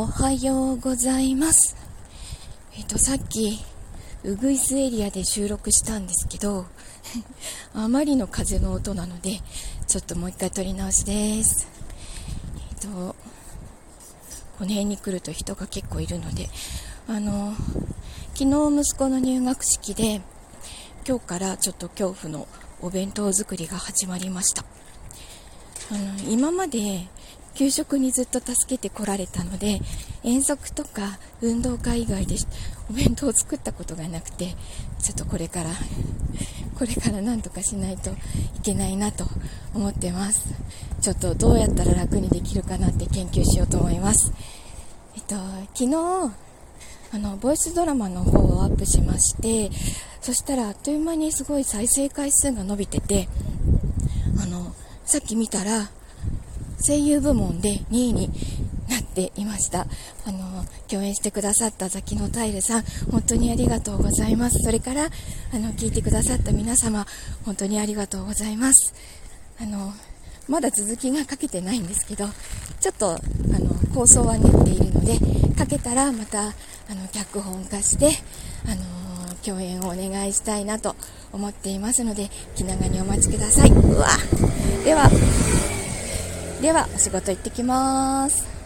おはようございます。えっ、と、さっき、ウグイスエリアで収録したんですけど、あまりの風の音なので、ちょっともう一回撮り直しです。えっ、と、この辺に来ると人が結構いるので、あの、昨日息子の入学式で、今日からちょっと恐怖のお弁当作りが始まりました。あの今まで給食にずっと助けてこられたので遠足とか運動会以外でお弁当を作ったことがなくてちょっとこれからこれからなんとかしないといけないなと思ってます。ちょっとどうやったら楽にできるかなって研究しようと思います。えっと昨日あのボイスドラマの方をアップしましてそしたらあっという間にすごい再生回数が伸びててあのさっき見たら声優部門で2位になっていました。あの、共演してくださったザキノタイルさん、本当にありがとうございます。それから、あの、聞いてくださった皆様、本当にありがとうございます。あの、まだ続きが書けてないんですけど、ちょっと、あの、構想は練っているので、書けたらまた、あの、脚本化して、あの、共演をお願いしたいなと思っていますので、気長にお待ちください。うわ、ではお仕事行ってきます。